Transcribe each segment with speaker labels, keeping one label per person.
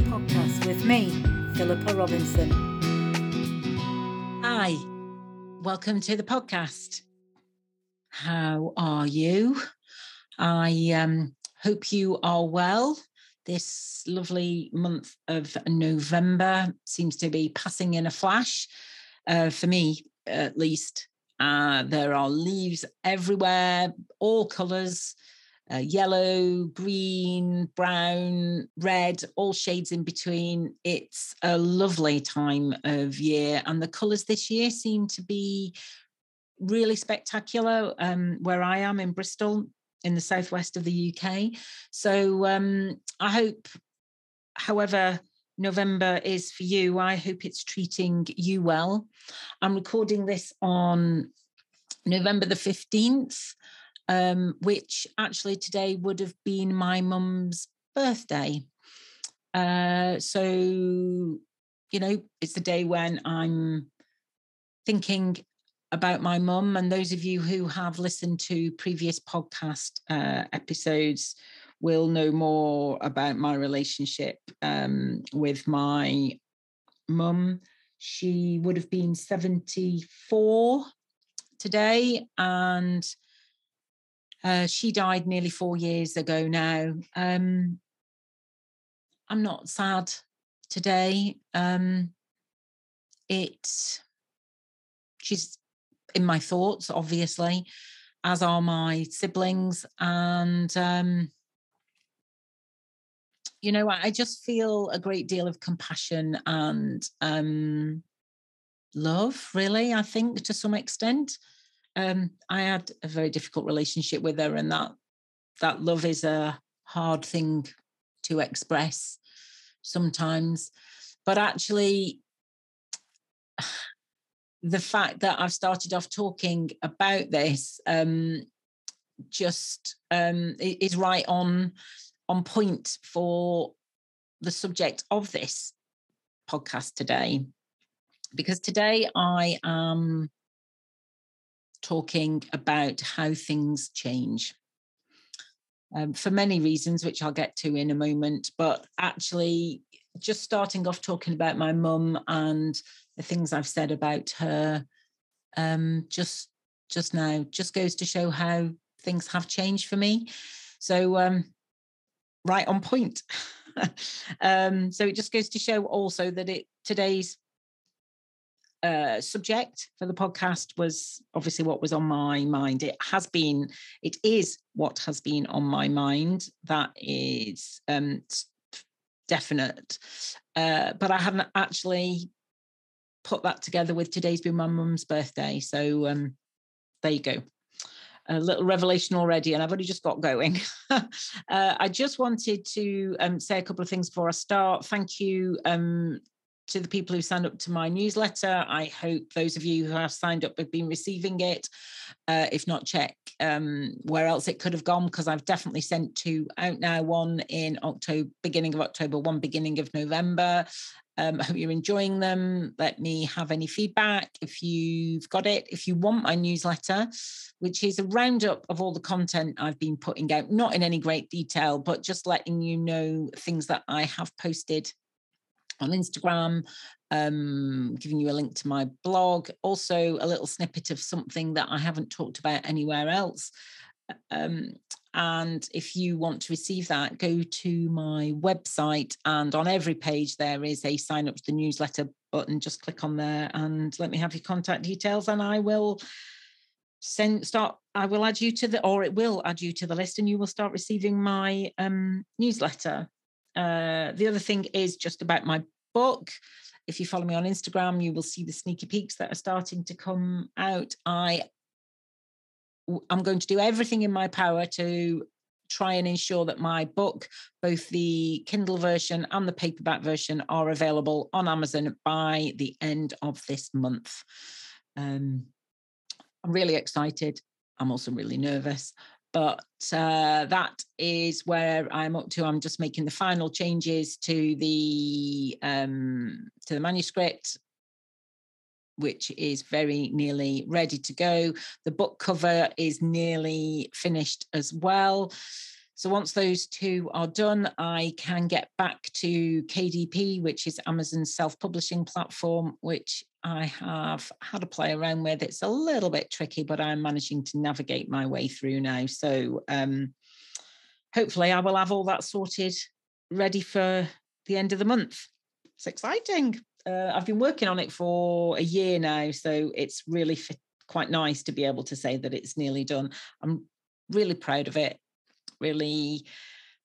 Speaker 1: podcast with me, Philippa Robinson.
Speaker 2: Hi, welcome to the podcast. How are you? I um, hope you are well. This lovely month of November seems to be passing in a flash, uh, for me at least. Uh, there are leaves everywhere, all colours uh, yellow, green, brown, red, all shades in between. It's a lovely time of year, and the colours this year seem to be really spectacular. Um, where I am in Bristol, in the southwest of the UK, so um, I hope, however. November is for you. I hope it's treating you well. I'm recording this on November the 15th um, which actually today would have been my mum's birthday. Uh, so, you know, it's the day when I'm thinking about my mum. And those of you who have listened to previous podcast uh, episodes will know more about my relationship um, with my mum. She would have been 74 today. And uh, she died nearly four years ago now. Um, I'm not sad today. Um, it she's in my thoughts, obviously, as are my siblings, and um, you know, I just feel a great deal of compassion and um, love. Really, I think to some extent um, I had a very difficult relationship with her, and that that love is a hard thing to express sometimes. But actually, the fact that I've started off talking about this um, just um, is right on on point for the subject of this podcast today, because today I am talking about how things change. Um, for many reasons, which I'll get to in a moment, but actually, just starting off talking about my mum and the things I've said about her, um, just just now, just goes to show how things have changed for me. So, um, right on point. um, so it just goes to show also that it today's uh, subject for the podcast was obviously what was on my mind. It has been, it is what has been on my mind. That is um, definite. Uh, but I haven't actually put that together with today's been my mum's birthday. So um, there you go. A little revelation already, and I've only just got going. uh, I just wanted to um, say a couple of things before I start. Thank you um, to the people who signed up to my newsletter. I hope those of you who have signed up have been receiving it. Uh, if not, check um, where else it could have gone because I've definitely sent two out now. One in October, beginning of October, one beginning of November. Um, I hope you're enjoying them. Let me have any feedback if you've got it. If you want my newsletter, which is a roundup of all the content I've been putting out, not in any great detail, but just letting you know things that I have posted on Instagram, um, giving you a link to my blog, also a little snippet of something that I haven't talked about anywhere else. Um, and if you want to receive that, go to my website, and on every page there is a sign up to the newsletter button. Just click on there and let me have your contact details, and I will send start i will add you to the or it will add you to the list and you will start receiving my um, newsletter uh, the other thing is just about my book. If you follow me on Instagram, you will see the sneaky peeks that are starting to come out. I I'm going to do everything in my power to try and ensure that my book, both the Kindle version and the paperback version, are available on Amazon by the end of this month. Um, I'm really excited. I'm also really nervous, but uh, that is where I'm up to. I'm just making the final changes to the um, to the manuscript, which is very nearly ready to go. The book cover is nearly finished as well. So once those two are done, I can get back to KDP, which is Amazon's self-publishing platform, which I have had a play around with. It's a little bit tricky, but I'm managing to navigate my way through now. So um, hopefully I will have all that sorted ready for the end of the month. It's exciting. Uh, I've been working on it for a year now, so it's really quite nice to be able to say that it's nearly done. I'm really proud of it, really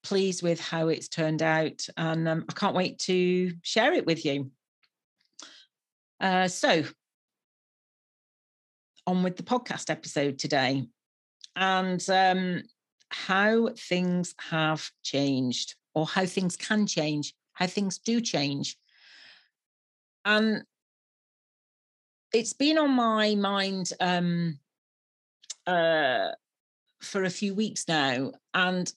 Speaker 2: pleased with how it's turned out, and um, I can't wait to share it with you. Uh, so, on with the podcast episode today, and um, how things have changed, or how things can change, how things do change. And it's been on my mind um, uh, for a few weeks now, and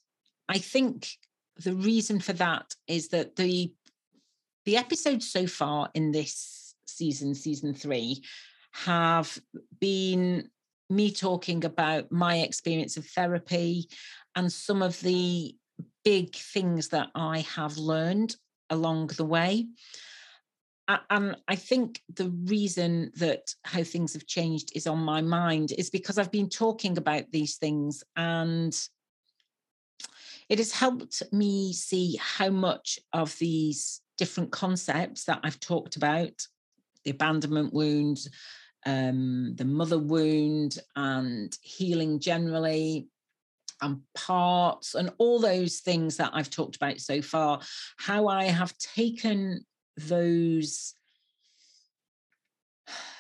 Speaker 2: I think the reason for that is that the the episodes so far in this season, season three, have been me talking about my experience of therapy and some of the big things that I have learned along the way. And I think the reason that how things have changed is on my mind is because I've been talking about these things and it has helped me see how much of these different concepts that I've talked about the abandonment wound, um, the mother wound, and healing generally, and parts, and all those things that I've talked about so far, how I have taken those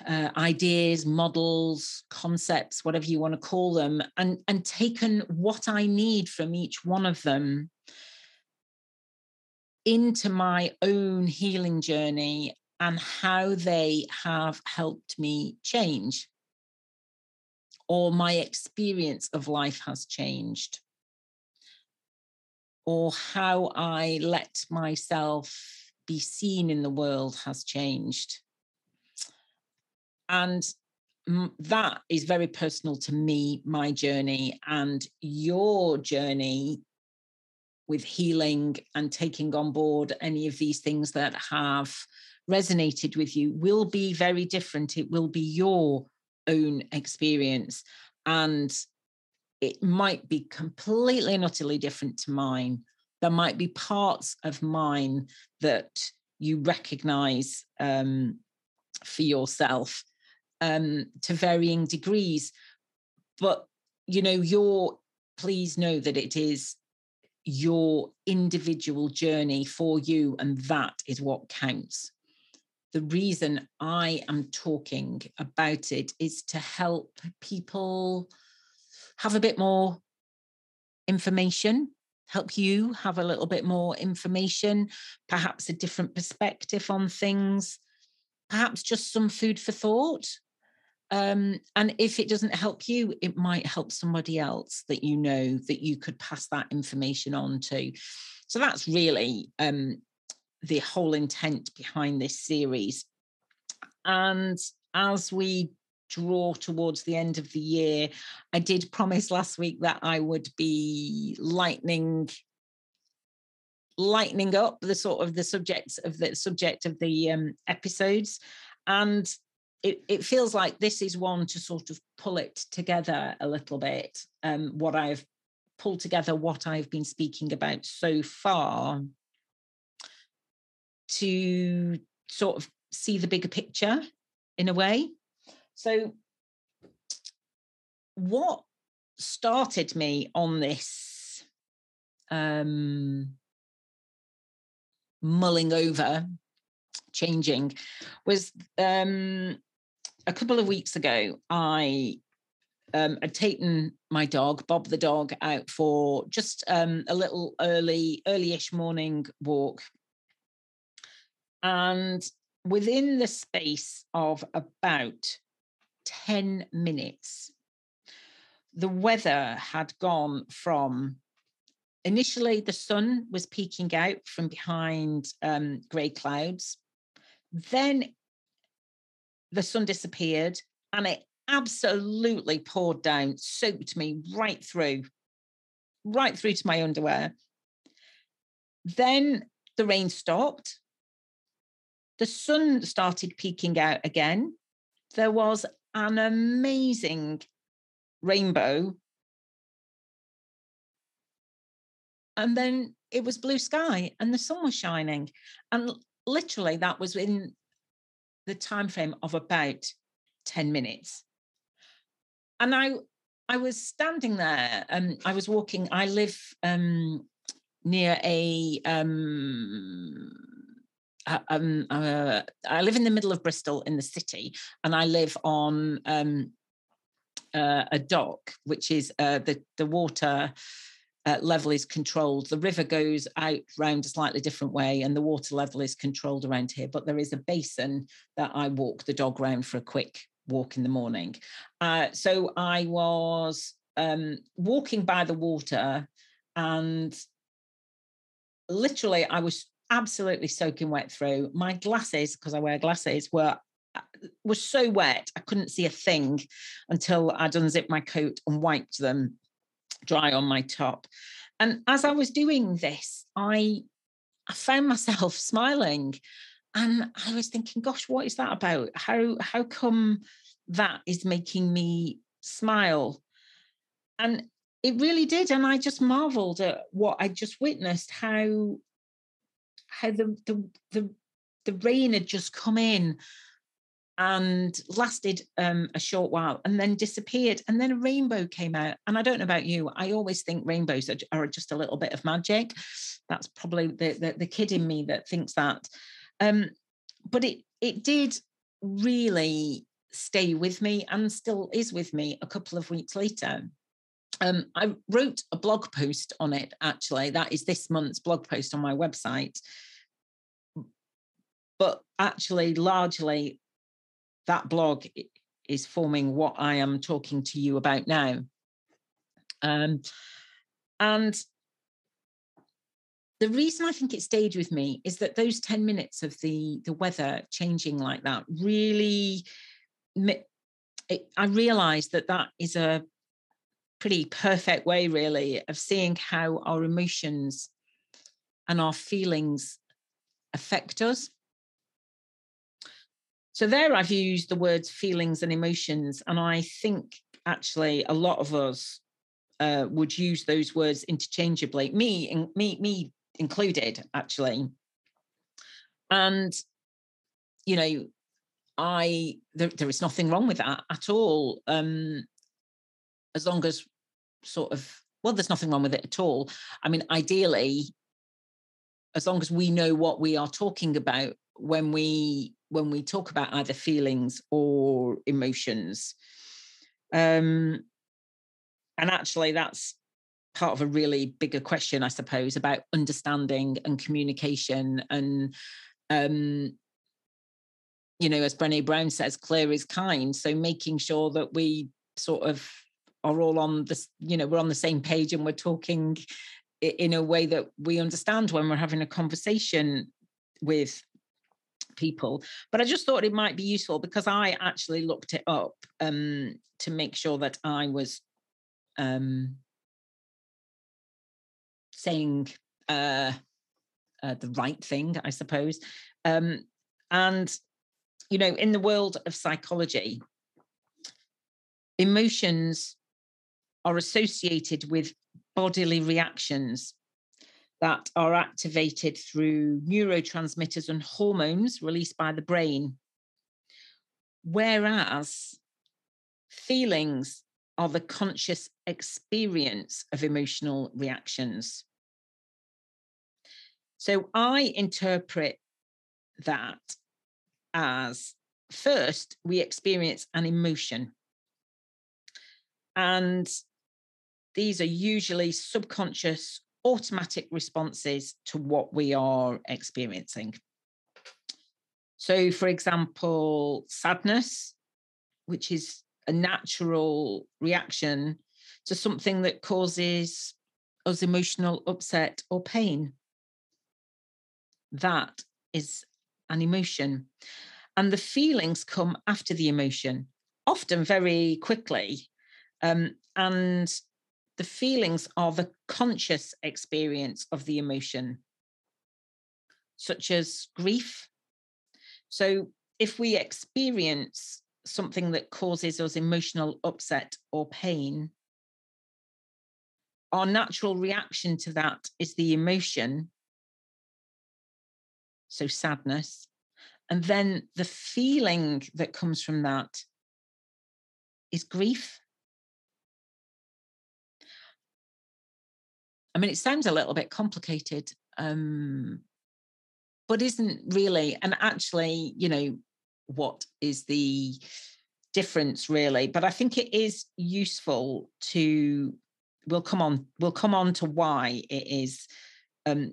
Speaker 2: uh, ideas, models, concepts, whatever you want to call them, and, and taken what I need from each one of them into my own healing journey and how they have helped me change or my experience of life has changed or how I let myself be seen in the world has changed. And that is very personal to me, my journey, and your journey with healing and taking on board any of these things that have resonated with you will be very different. It will be your own experience. And it might be completely and utterly different to mine there might be parts of mine that you recognize um, for yourself um, to varying degrees. But, you know, your, please know that it is your individual journey for you, and that is what counts. The reason I am talking about it is to help people have a bit more information help you have a little bit more information, perhaps a different perspective on things, perhaps just some food for thought. Um, and if it doesn't help you, it might help somebody else that you know that you could pass that information on to. So that's really um, the whole intent behind this series. And as we draw towards the end of the year. I did promise last week that I would be lightning lightening up the sort of the subjects of the subject of the um, episodes and it, it feels like this is one to sort of pull it together a little bit um, what i've pulled together what i've been speaking about so far to sort of see the bigger picture in a way so, what started me on this um, mulling over, changing, was um, a couple of weeks ago. I um, had taken my dog, Bob the dog, out for just um, a little early, early-ish morning walk. And within the space of about 10 minutes. The weather had gone from initially the sun was peeking out from behind um, grey clouds. Then the sun disappeared and it absolutely poured down, soaked me right through. right through to my underwear. Then the rain stopped. The sun started peeking out again. There was an amazing rainbow. And then it was blue sky and the sun was shining. And literally that was in the time frame of about 10 minutes. And I I was standing there and um, I was walking. I live um, near a um, um, uh, I live in the middle of Bristol in the city, and I live on um, uh, a dock, which is uh, the the water uh, level is controlled. The river goes out round a slightly different way, and the water level is controlled around here. But there is a basin that I walk the dog round for a quick walk in the morning. Uh, so I was um, walking by the water, and literally, I was absolutely soaking wet through. My glasses, because I wear glasses, were uh, was so wet I couldn't see a thing until I'd unzipped my coat and wiped them dry on my top. And as I was doing this, I I found myself smiling and I was thinking, gosh, what is that about? How how come that is making me smile? And it really did. And I just marveled at what I just witnessed, how how the the the, the rain had just come in and lasted um, a short while and then disappeared. And then a rainbow came out. And I don't know about you, I always think rainbows are, are just a little bit of magic. That's probably the, the, the kid in me that thinks that. Um, but it it did really stay with me and still is with me a couple of weeks later. Um, I wrote a blog post on it actually. That is this month's blog post on my website. But actually, largely, that blog is forming what I am talking to you about now. Um, and the reason I think it stayed with me is that those 10 minutes of the, the weather changing like that really, it, I realized that that is a pretty perfect way, really, of seeing how our emotions and our feelings affect us. So there I've used the words feelings and emotions, and I think actually a lot of us uh, would use those words interchangeably. Me, in, me, me included, actually. And you know, I there, there is nothing wrong with that at all. Um, as long as sort of well, there's nothing wrong with it at all. I mean, ideally, as long as we know what we are talking about when we when we talk about either feelings or emotions. Um, and actually, that's part of a really bigger question, I suppose, about understanding and communication. And, um, you know, as Brene Brown says, clear is kind. So making sure that we sort of are all on this, you know, we're on the same page and we're talking in a way that we understand when we're having a conversation with people. But I just thought it might be useful because I actually looked it up um, to make sure that I was um, saying uh, uh, the right thing, I suppose. Um, and, you know, in the world of psychology, emotions are associated with bodily reactions that are activated through neurotransmitters and hormones released by the brain. Whereas feelings are the conscious experience of emotional reactions. So I interpret that as first, we experience an emotion. And these are usually subconscious automatic responses to what we are experiencing. So, for example, sadness, which is a natural reaction to something that causes us emotional upset or pain. That is an emotion. And the feelings come after the emotion, often very quickly. Um, and the feelings are the conscious experience of the emotion, such as grief. So, if we experience something that causes us emotional upset or pain, our natural reaction to that is the emotion, so sadness. And then the feeling that comes from that is grief. I mean, it sounds a little bit complicated, um, but isn't really. And actually, you know, what is the difference really? But I think it is useful to. We'll come on. We'll come on to why it is um,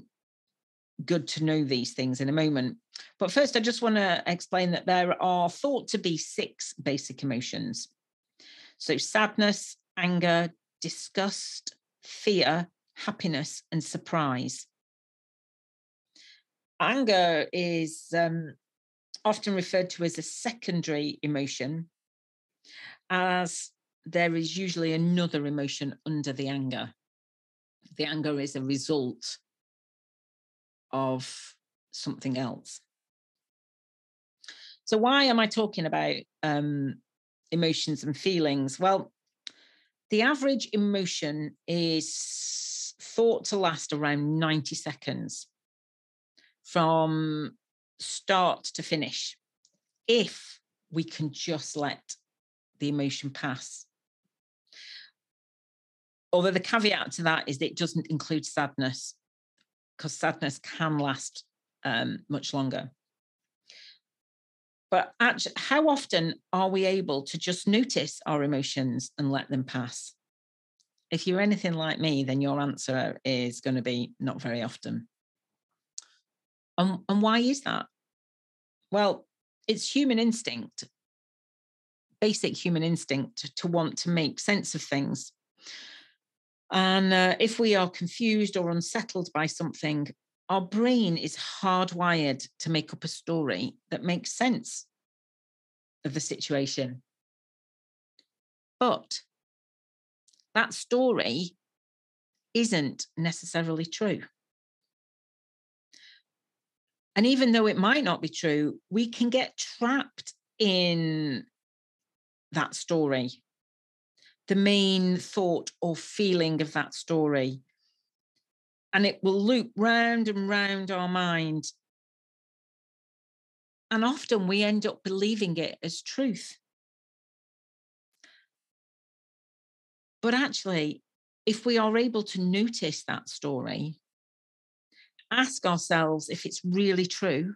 Speaker 2: good to know these things in a moment. But first, I just want to explain that there are thought to be six basic emotions. So, sadness, anger, disgust, fear, happiness, and surprise. Anger is um, often referred to as a secondary emotion, as there is usually another emotion under the anger. The anger is a result of something else. So, why am I talking about um, emotions and feelings? Well, the average emotion is thought to last around 90 seconds from start to finish, if we can just let the emotion pass. Although the caveat to that is that it doesn't include sadness because sadness can last um, much longer. But actually, how often are we able to just notice our emotions and let them pass? If you're anything like me, then your answer is going to be not very often. And, and why is that? Well, it's human instinct, basic human instinct to want to make sense of things. And uh, if we are confused or unsettled by something, our brain is hardwired to make up a story that makes sense of the situation. But that story isn't necessarily true. And even though it might not be true, we can get trapped in that story the main thought or feeling of that story. And it will loop round and round our mind. And often we end up believing it as truth. But actually, if we are able to notice that story, ask ourselves if it's really true,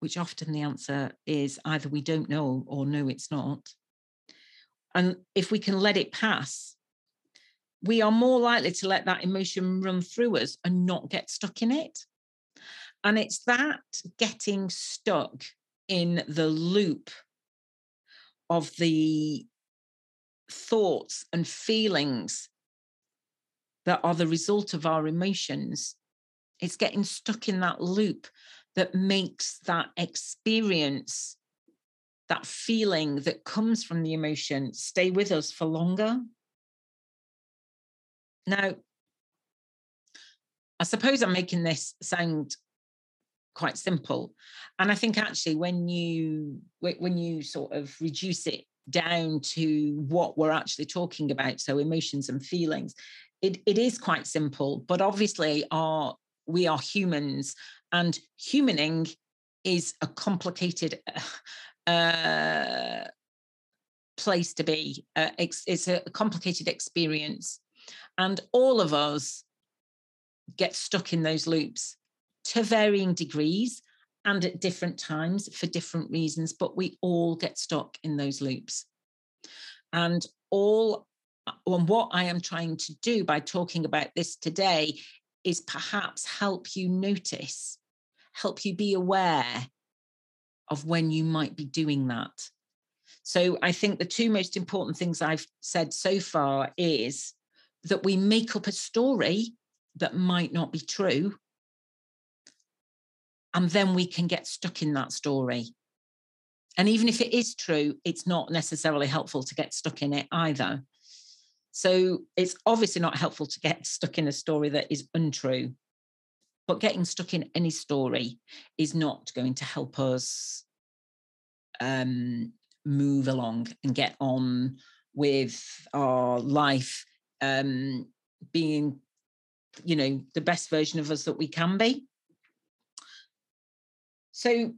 Speaker 2: which often the answer is either we don't know or no, it's not. And if we can let it pass, we are more likely to let that emotion run through us and not get stuck in it. And it's that getting stuck in the loop of the thoughts and feelings that are the result of our emotions. It's getting stuck in that loop that makes that experience that feeling that comes from the emotion stay with us for longer. Now, I suppose I'm making this sound quite simple. And I think actually when you when you sort of reduce it down to what we're actually talking about, so emotions and feelings, it, it is quite simple. But obviously our we are humans and humaning is a complicated uh, place to be. Uh, it's, it's a complicated experience. And all of us get stuck in those loops to varying degrees and at different times for different reasons, but we all get stuck in those loops. And all uh, and what I am trying to do by talking about this today is perhaps help you notice, help you be aware of when you might be doing that. So I think the two most important things I've said so far is that we make up a story that might not be true. And then we can get stuck in that story. And even if it is true, it's not necessarily helpful to get stuck in it either. So it's obviously not helpful to get stuck in a story that is untrue. But getting stuck in any story is not going to help us um, move along and get on with our life um, being, you know, the best version of us that we can be. So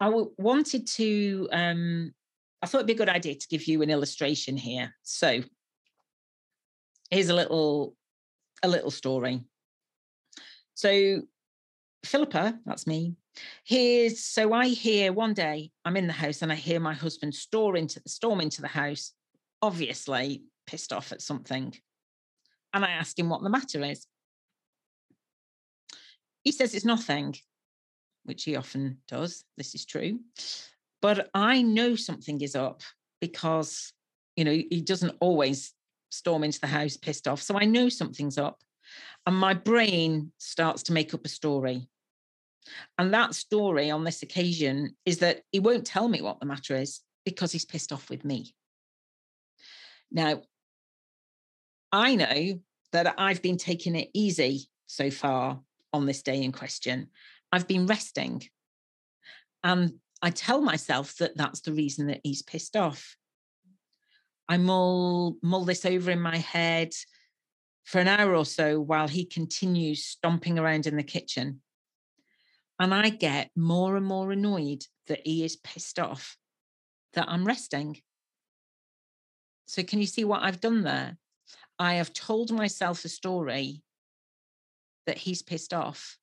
Speaker 2: I wanted to, um, I thought it'd be a good idea to give you an illustration here. So here's a little, a little story. So Philippa, that's me. Here's so I hear one day I'm in the house and I hear my husband storm into storm into the house, obviously pissed off at something. And I ask him what the matter is. He says it's nothing which he often does. This is true. But I know something is up because, you know, he doesn't always storm into the house pissed off. So I know something's up. And my brain starts to make up a story. And that story on this occasion is that he won't tell me what the matter is because he's pissed off with me. Now, I know that I've been taking it easy so far on this day in question. I've been resting. And I tell myself that that's the reason that he's pissed off. I mull, mull this over in my head for an hour or so while he continues stomping around in the kitchen. And I get more and more annoyed that he is pissed off that I'm resting. So, can you see what I've done there? I have told myself a story that he's pissed off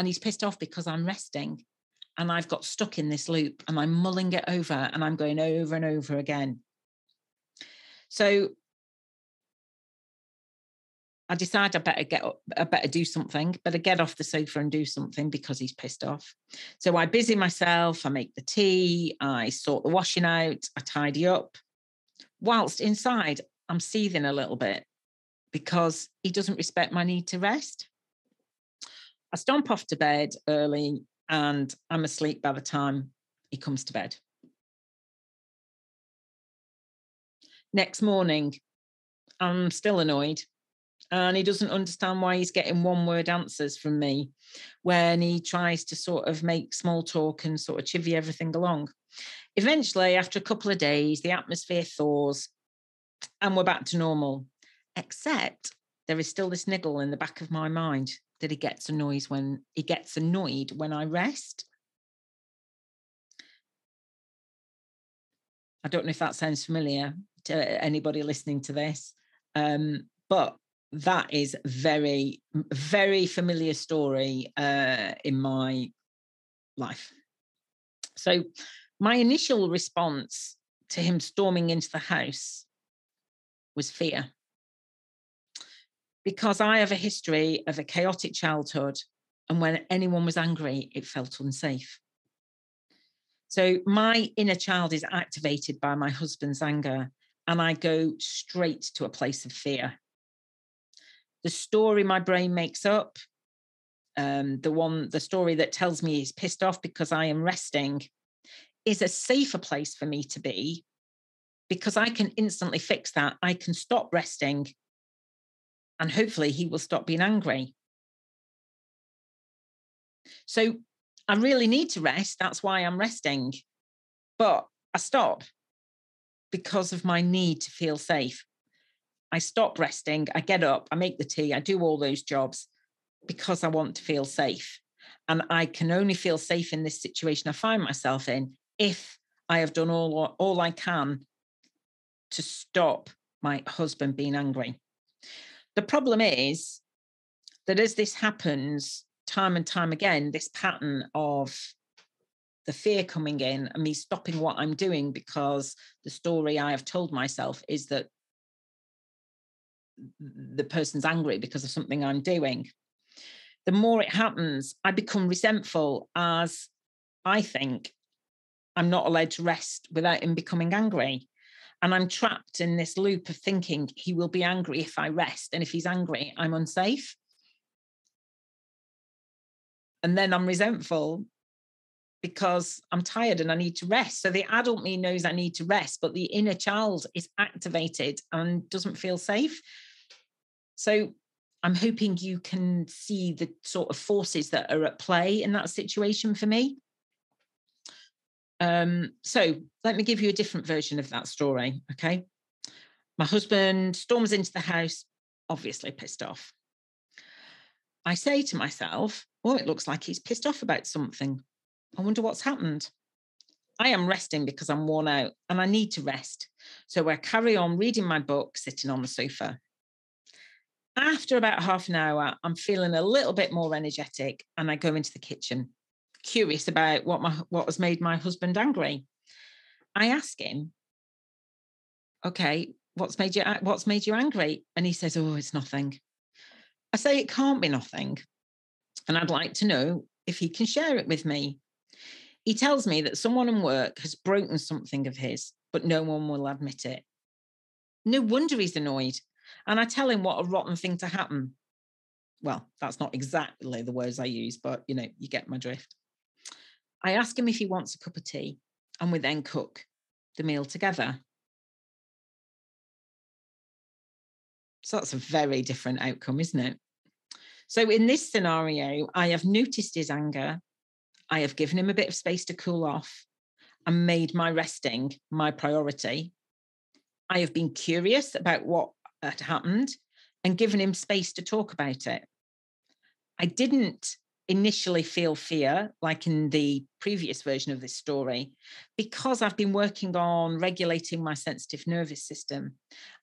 Speaker 2: and he's pissed off because I'm resting and I've got stuck in this loop and I'm mulling it over and I'm going over and over again. So I decide I better get up, I better do something, better get off the sofa and do something because he's pissed off. So I busy myself, I make the tea, I sort the washing out, I tidy up. Whilst inside, I'm seething a little bit because he doesn't respect my need to rest. I stomp off to bed early and I'm asleep by the time he comes to bed. Next morning, I'm still annoyed. And he doesn't understand why he's getting one word answers from me when he tries to sort of make small talk and sort of chivvy everything along. Eventually, after a couple of days, the atmosphere thaws and we're back to normal, except there is still this niggle in the back of my mind that he gets annoyed when he gets annoyed when I rest. I don't know if that sounds familiar to anybody listening to this, um, but that is very, very familiar story uh, in my life. So, my initial response to him storming into the house was fear because I have a history of a chaotic childhood. And when anyone was angry, it felt unsafe. So my inner child is activated by my husband's anger, and I go straight to a place of fear. The story my brain makes up, um, the one, the story that tells me he's pissed off because I am resting, is a safer place for me to be because I can instantly fix that. I can stop resting and hopefully he will stop being angry. So I really need to rest. That's why I'm resting. But I stop because of my need to feel safe. I stop resting, I get up, I make the tea, I do all those jobs because I want to feel safe. And I can only feel safe in this situation I find myself in if I have done all, all I can to stop my husband being angry. The problem is that as this happens time and time again, this pattern of the fear coming in and me stopping what I'm doing because the story I have told myself is that the person's angry because of something I'm doing. The more it happens, I become resentful as I think I'm not allowed to rest without him becoming angry. And I'm trapped in this loop of thinking he will be angry if I rest. And if he's angry, I'm unsafe. And then I'm resentful because I'm tired and I need to rest. So the adult me knows I need to rest, but the inner child is activated and doesn't feel safe. So I'm hoping you can see the sort of forces that are at play in that situation for me. Um, so let me give you a different version of that story. Okay. My husband storms into the house, obviously pissed off. I say to myself, well, it looks like he's pissed off about something. I wonder what's happened. I am resting because I'm worn out and I need to rest. So I carry on reading my book, sitting on the sofa. After about half an hour, I'm feeling a little bit more energetic and I go into the kitchen, curious about what my what has made my husband angry. I ask him, okay, what's made you what's made you angry? And he says, Oh, it's nothing. I say it can't be nothing. And I'd like to know if he can share it with me. He tells me that someone in work has broken something of his, but no one will admit it. No wonder he's annoyed. And I tell him what a rotten thing to happen. Well, that's not exactly the words I use, but you know, you get my drift. I ask him if he wants a cup of tea, and we then cook the meal together. So that's a very different outcome, isn't it? So in this scenario, I have noticed his anger. I have given him a bit of space to cool off and made my resting my priority. I have been curious about what had happened and given him space to talk about it. I didn't initially feel fear, like in the previous version of this story, because I've been working on regulating my sensitive nervous system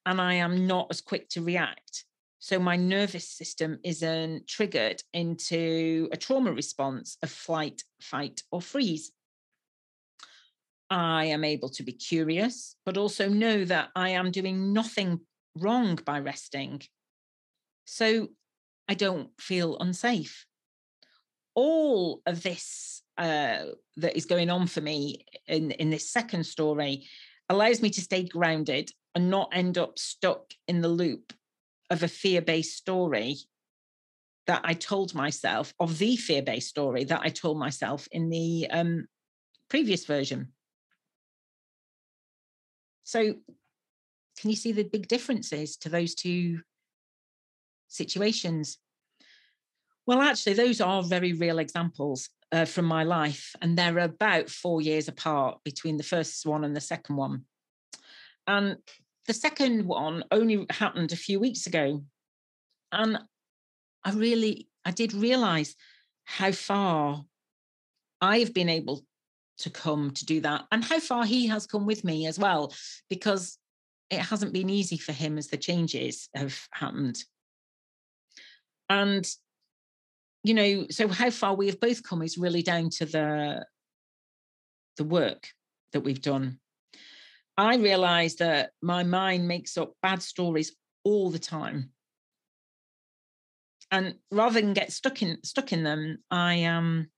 Speaker 2: and I am not as quick to react. So my nervous system isn't triggered into a trauma response of flight, fight, or freeze. I am able to be curious, but also know that I am doing nothing wrong by resting. So I don't feel unsafe all of this uh, that is going on for me in, in this second story allows me to stay grounded and not end up stuck in the loop of a fear based story that I told myself, of the fear based story that I told myself in the um, previous version. So, can you see the big differences to those two situations? Well, actually, those are very real examples uh, from my life, and they're about four years apart between the first one and the second one. And the second one only happened a few weeks ago, and I really, I did realize how far I've been able to come to do that, and how far he has come with me as well, because it hasn't been easy for him as the changes have happened. And you know, so how far we have both come is really down to the the work that we've done. I realize that my mind makes up bad stories all the time. And rather than get stuck in stuck in them, I am um,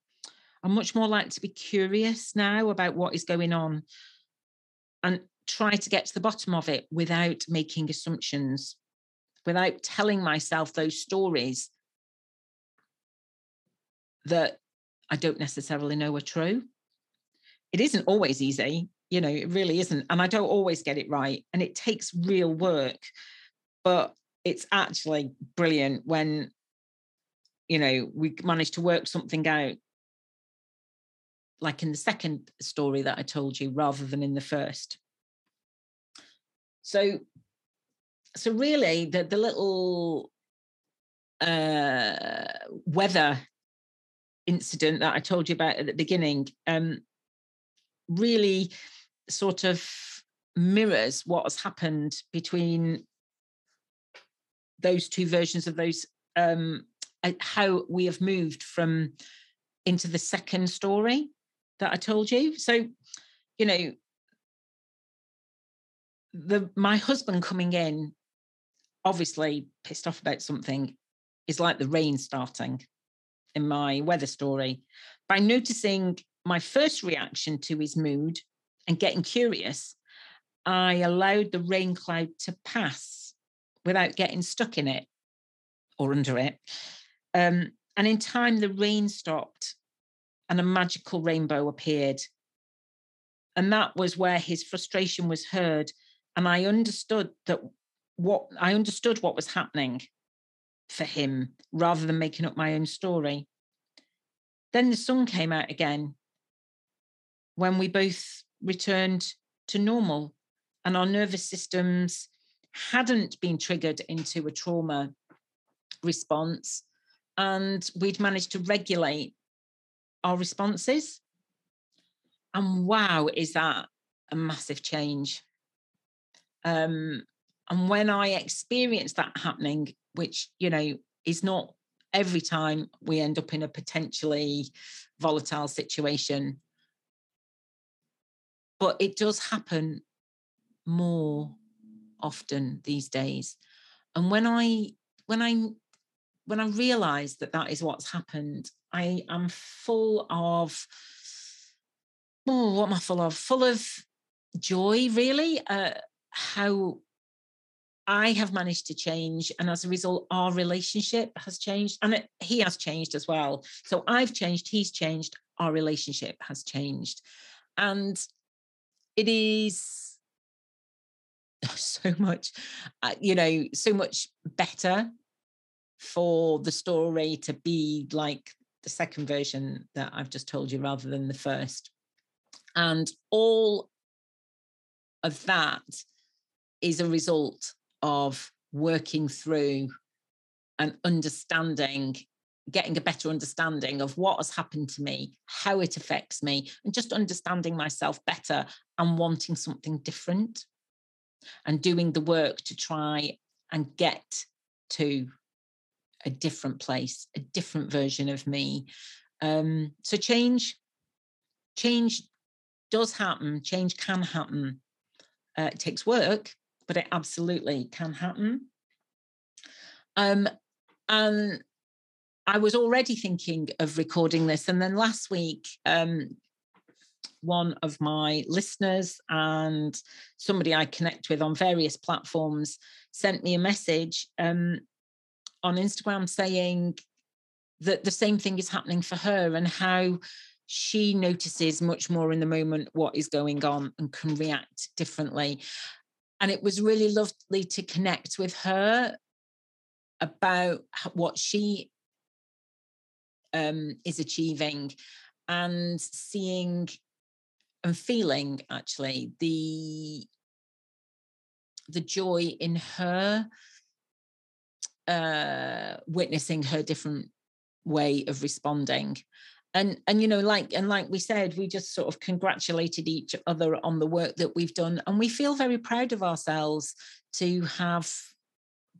Speaker 2: I'm much more like to be curious now about what is going on and try to get to the bottom of it without making assumptions, without telling myself those stories that I don't necessarily know are true. It isn't always easy, you know, it really isn't. And I don't always get it right. And it takes real work. But it's actually brilliant when, you know, we manage to work something out, like in the second story that I told you, rather than in the first. So, so really, the the little uh, weather incident that I told you about at the beginning um, really sort of mirrors what has happened between those two versions of those um, how we have moved from into the second story that I told you. So, you know, the my husband coming in, obviously pissed off about something, is like the rain starting in my weather story by noticing my first reaction to his mood and getting curious. I allowed the rain cloud to pass without getting stuck in it or under it. Um, and in time, the rain stopped. and a magical rainbow appeared. And that was where his frustration was heard. And I understood that what I understood what was happening for him rather than making up my own story. Then the sun came out again when we both returned to normal and our nervous systems hadn't been triggered into a trauma response and we'd managed to regulate our responses. And wow, is that a massive change? Um, and when I experience that happening, which, you know, is not every time we end up in a potentially volatile situation, but it does happen more often these days. And when I, when I, when I realize that that is what's happened, I am full of, oh, what am I full of? Full of joy, really. Uh, how I have managed to change, and as a result, our relationship has changed, and it, he has changed as well. So I've changed, he's changed, our relationship has changed, and it is so much, uh, you know, so much better for the story to be like the second version that I've just told you rather than the first. And all of that is a result of working through and understanding getting a better understanding of what has happened to me, how it affects me, and just understanding myself better and wanting something different and doing the work to try and get to a different place, a different version of me. Um, so change, change does happen, change can happen. Uh, it takes work, but it absolutely can happen. Um, and I was already thinking of recording this. And then last week, um, one of my listeners and somebody I connect with on various platforms sent me a message um, on Instagram saying that the same thing is happening for her and how she notices much more in the moment what is going on and can react differently and it was really lovely to connect with her about what she um, is achieving and seeing and feeling actually the the joy in her uh, witnessing her different way of responding and and you know like and like we said we just sort of congratulated each other on the work that we've done and we feel very proud of ourselves to have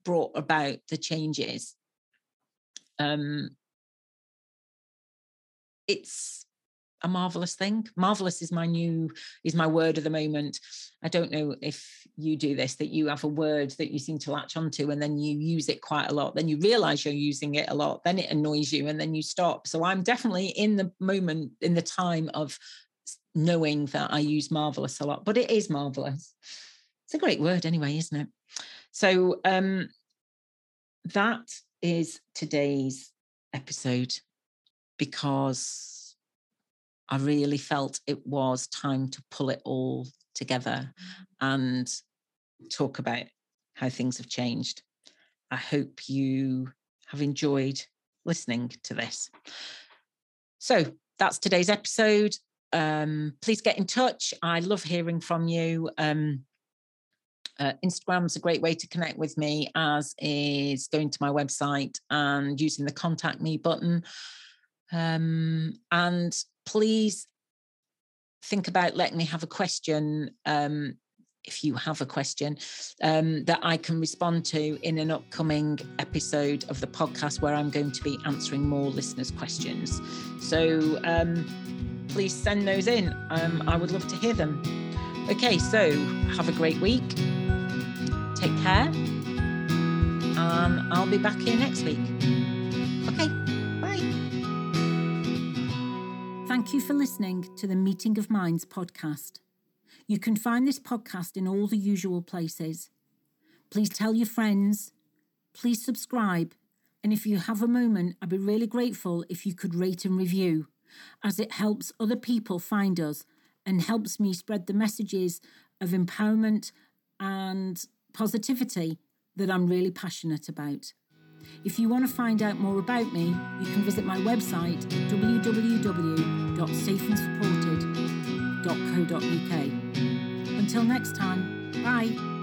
Speaker 2: brought about the changes. Um it's a marvelous thing. Marvelous is my new is my word of the moment. I don't know if you do this that you have a word that you seem to latch onto and then you use it quite a lot. Then you realize you're using it a lot. Then it annoys you and then you stop. So i'm definitely in the moment in the time of knowing that i use marvelous a lot but it is marvelous. It's a great word anyway isn't it? So um that is today's episode because I really felt it was time to pull it all together and talk about how things have changed. I hope you have enjoyed listening to this. So that's today's episode. Um, please get in touch. I love hearing from you. Um, uh, Instagram's a great way to connect with me, as is going to my website and using the contact me button. Um, and please think about letting me have a question um, if you have a question um, that I can respond to in an upcoming episode of the podcast where I'm going to be answering more listeners' questions. So um, please send those in. Um, I would love to hear them. Okay, so have a great week. Take care. And I'll be back here next week.
Speaker 1: Thank you for listening to the Meeting of Minds podcast. You can find this podcast in all the usual places. Please tell your friends, please subscribe, and if you have a moment, I'd be really grateful if you could rate and review. as it helps other people find us and helps me spread the messages of empowerment and positivity that I'm really passionate about. If you want to find out more about me, you can visit my website www.safeandsupported.co.uk. Until next time, bye.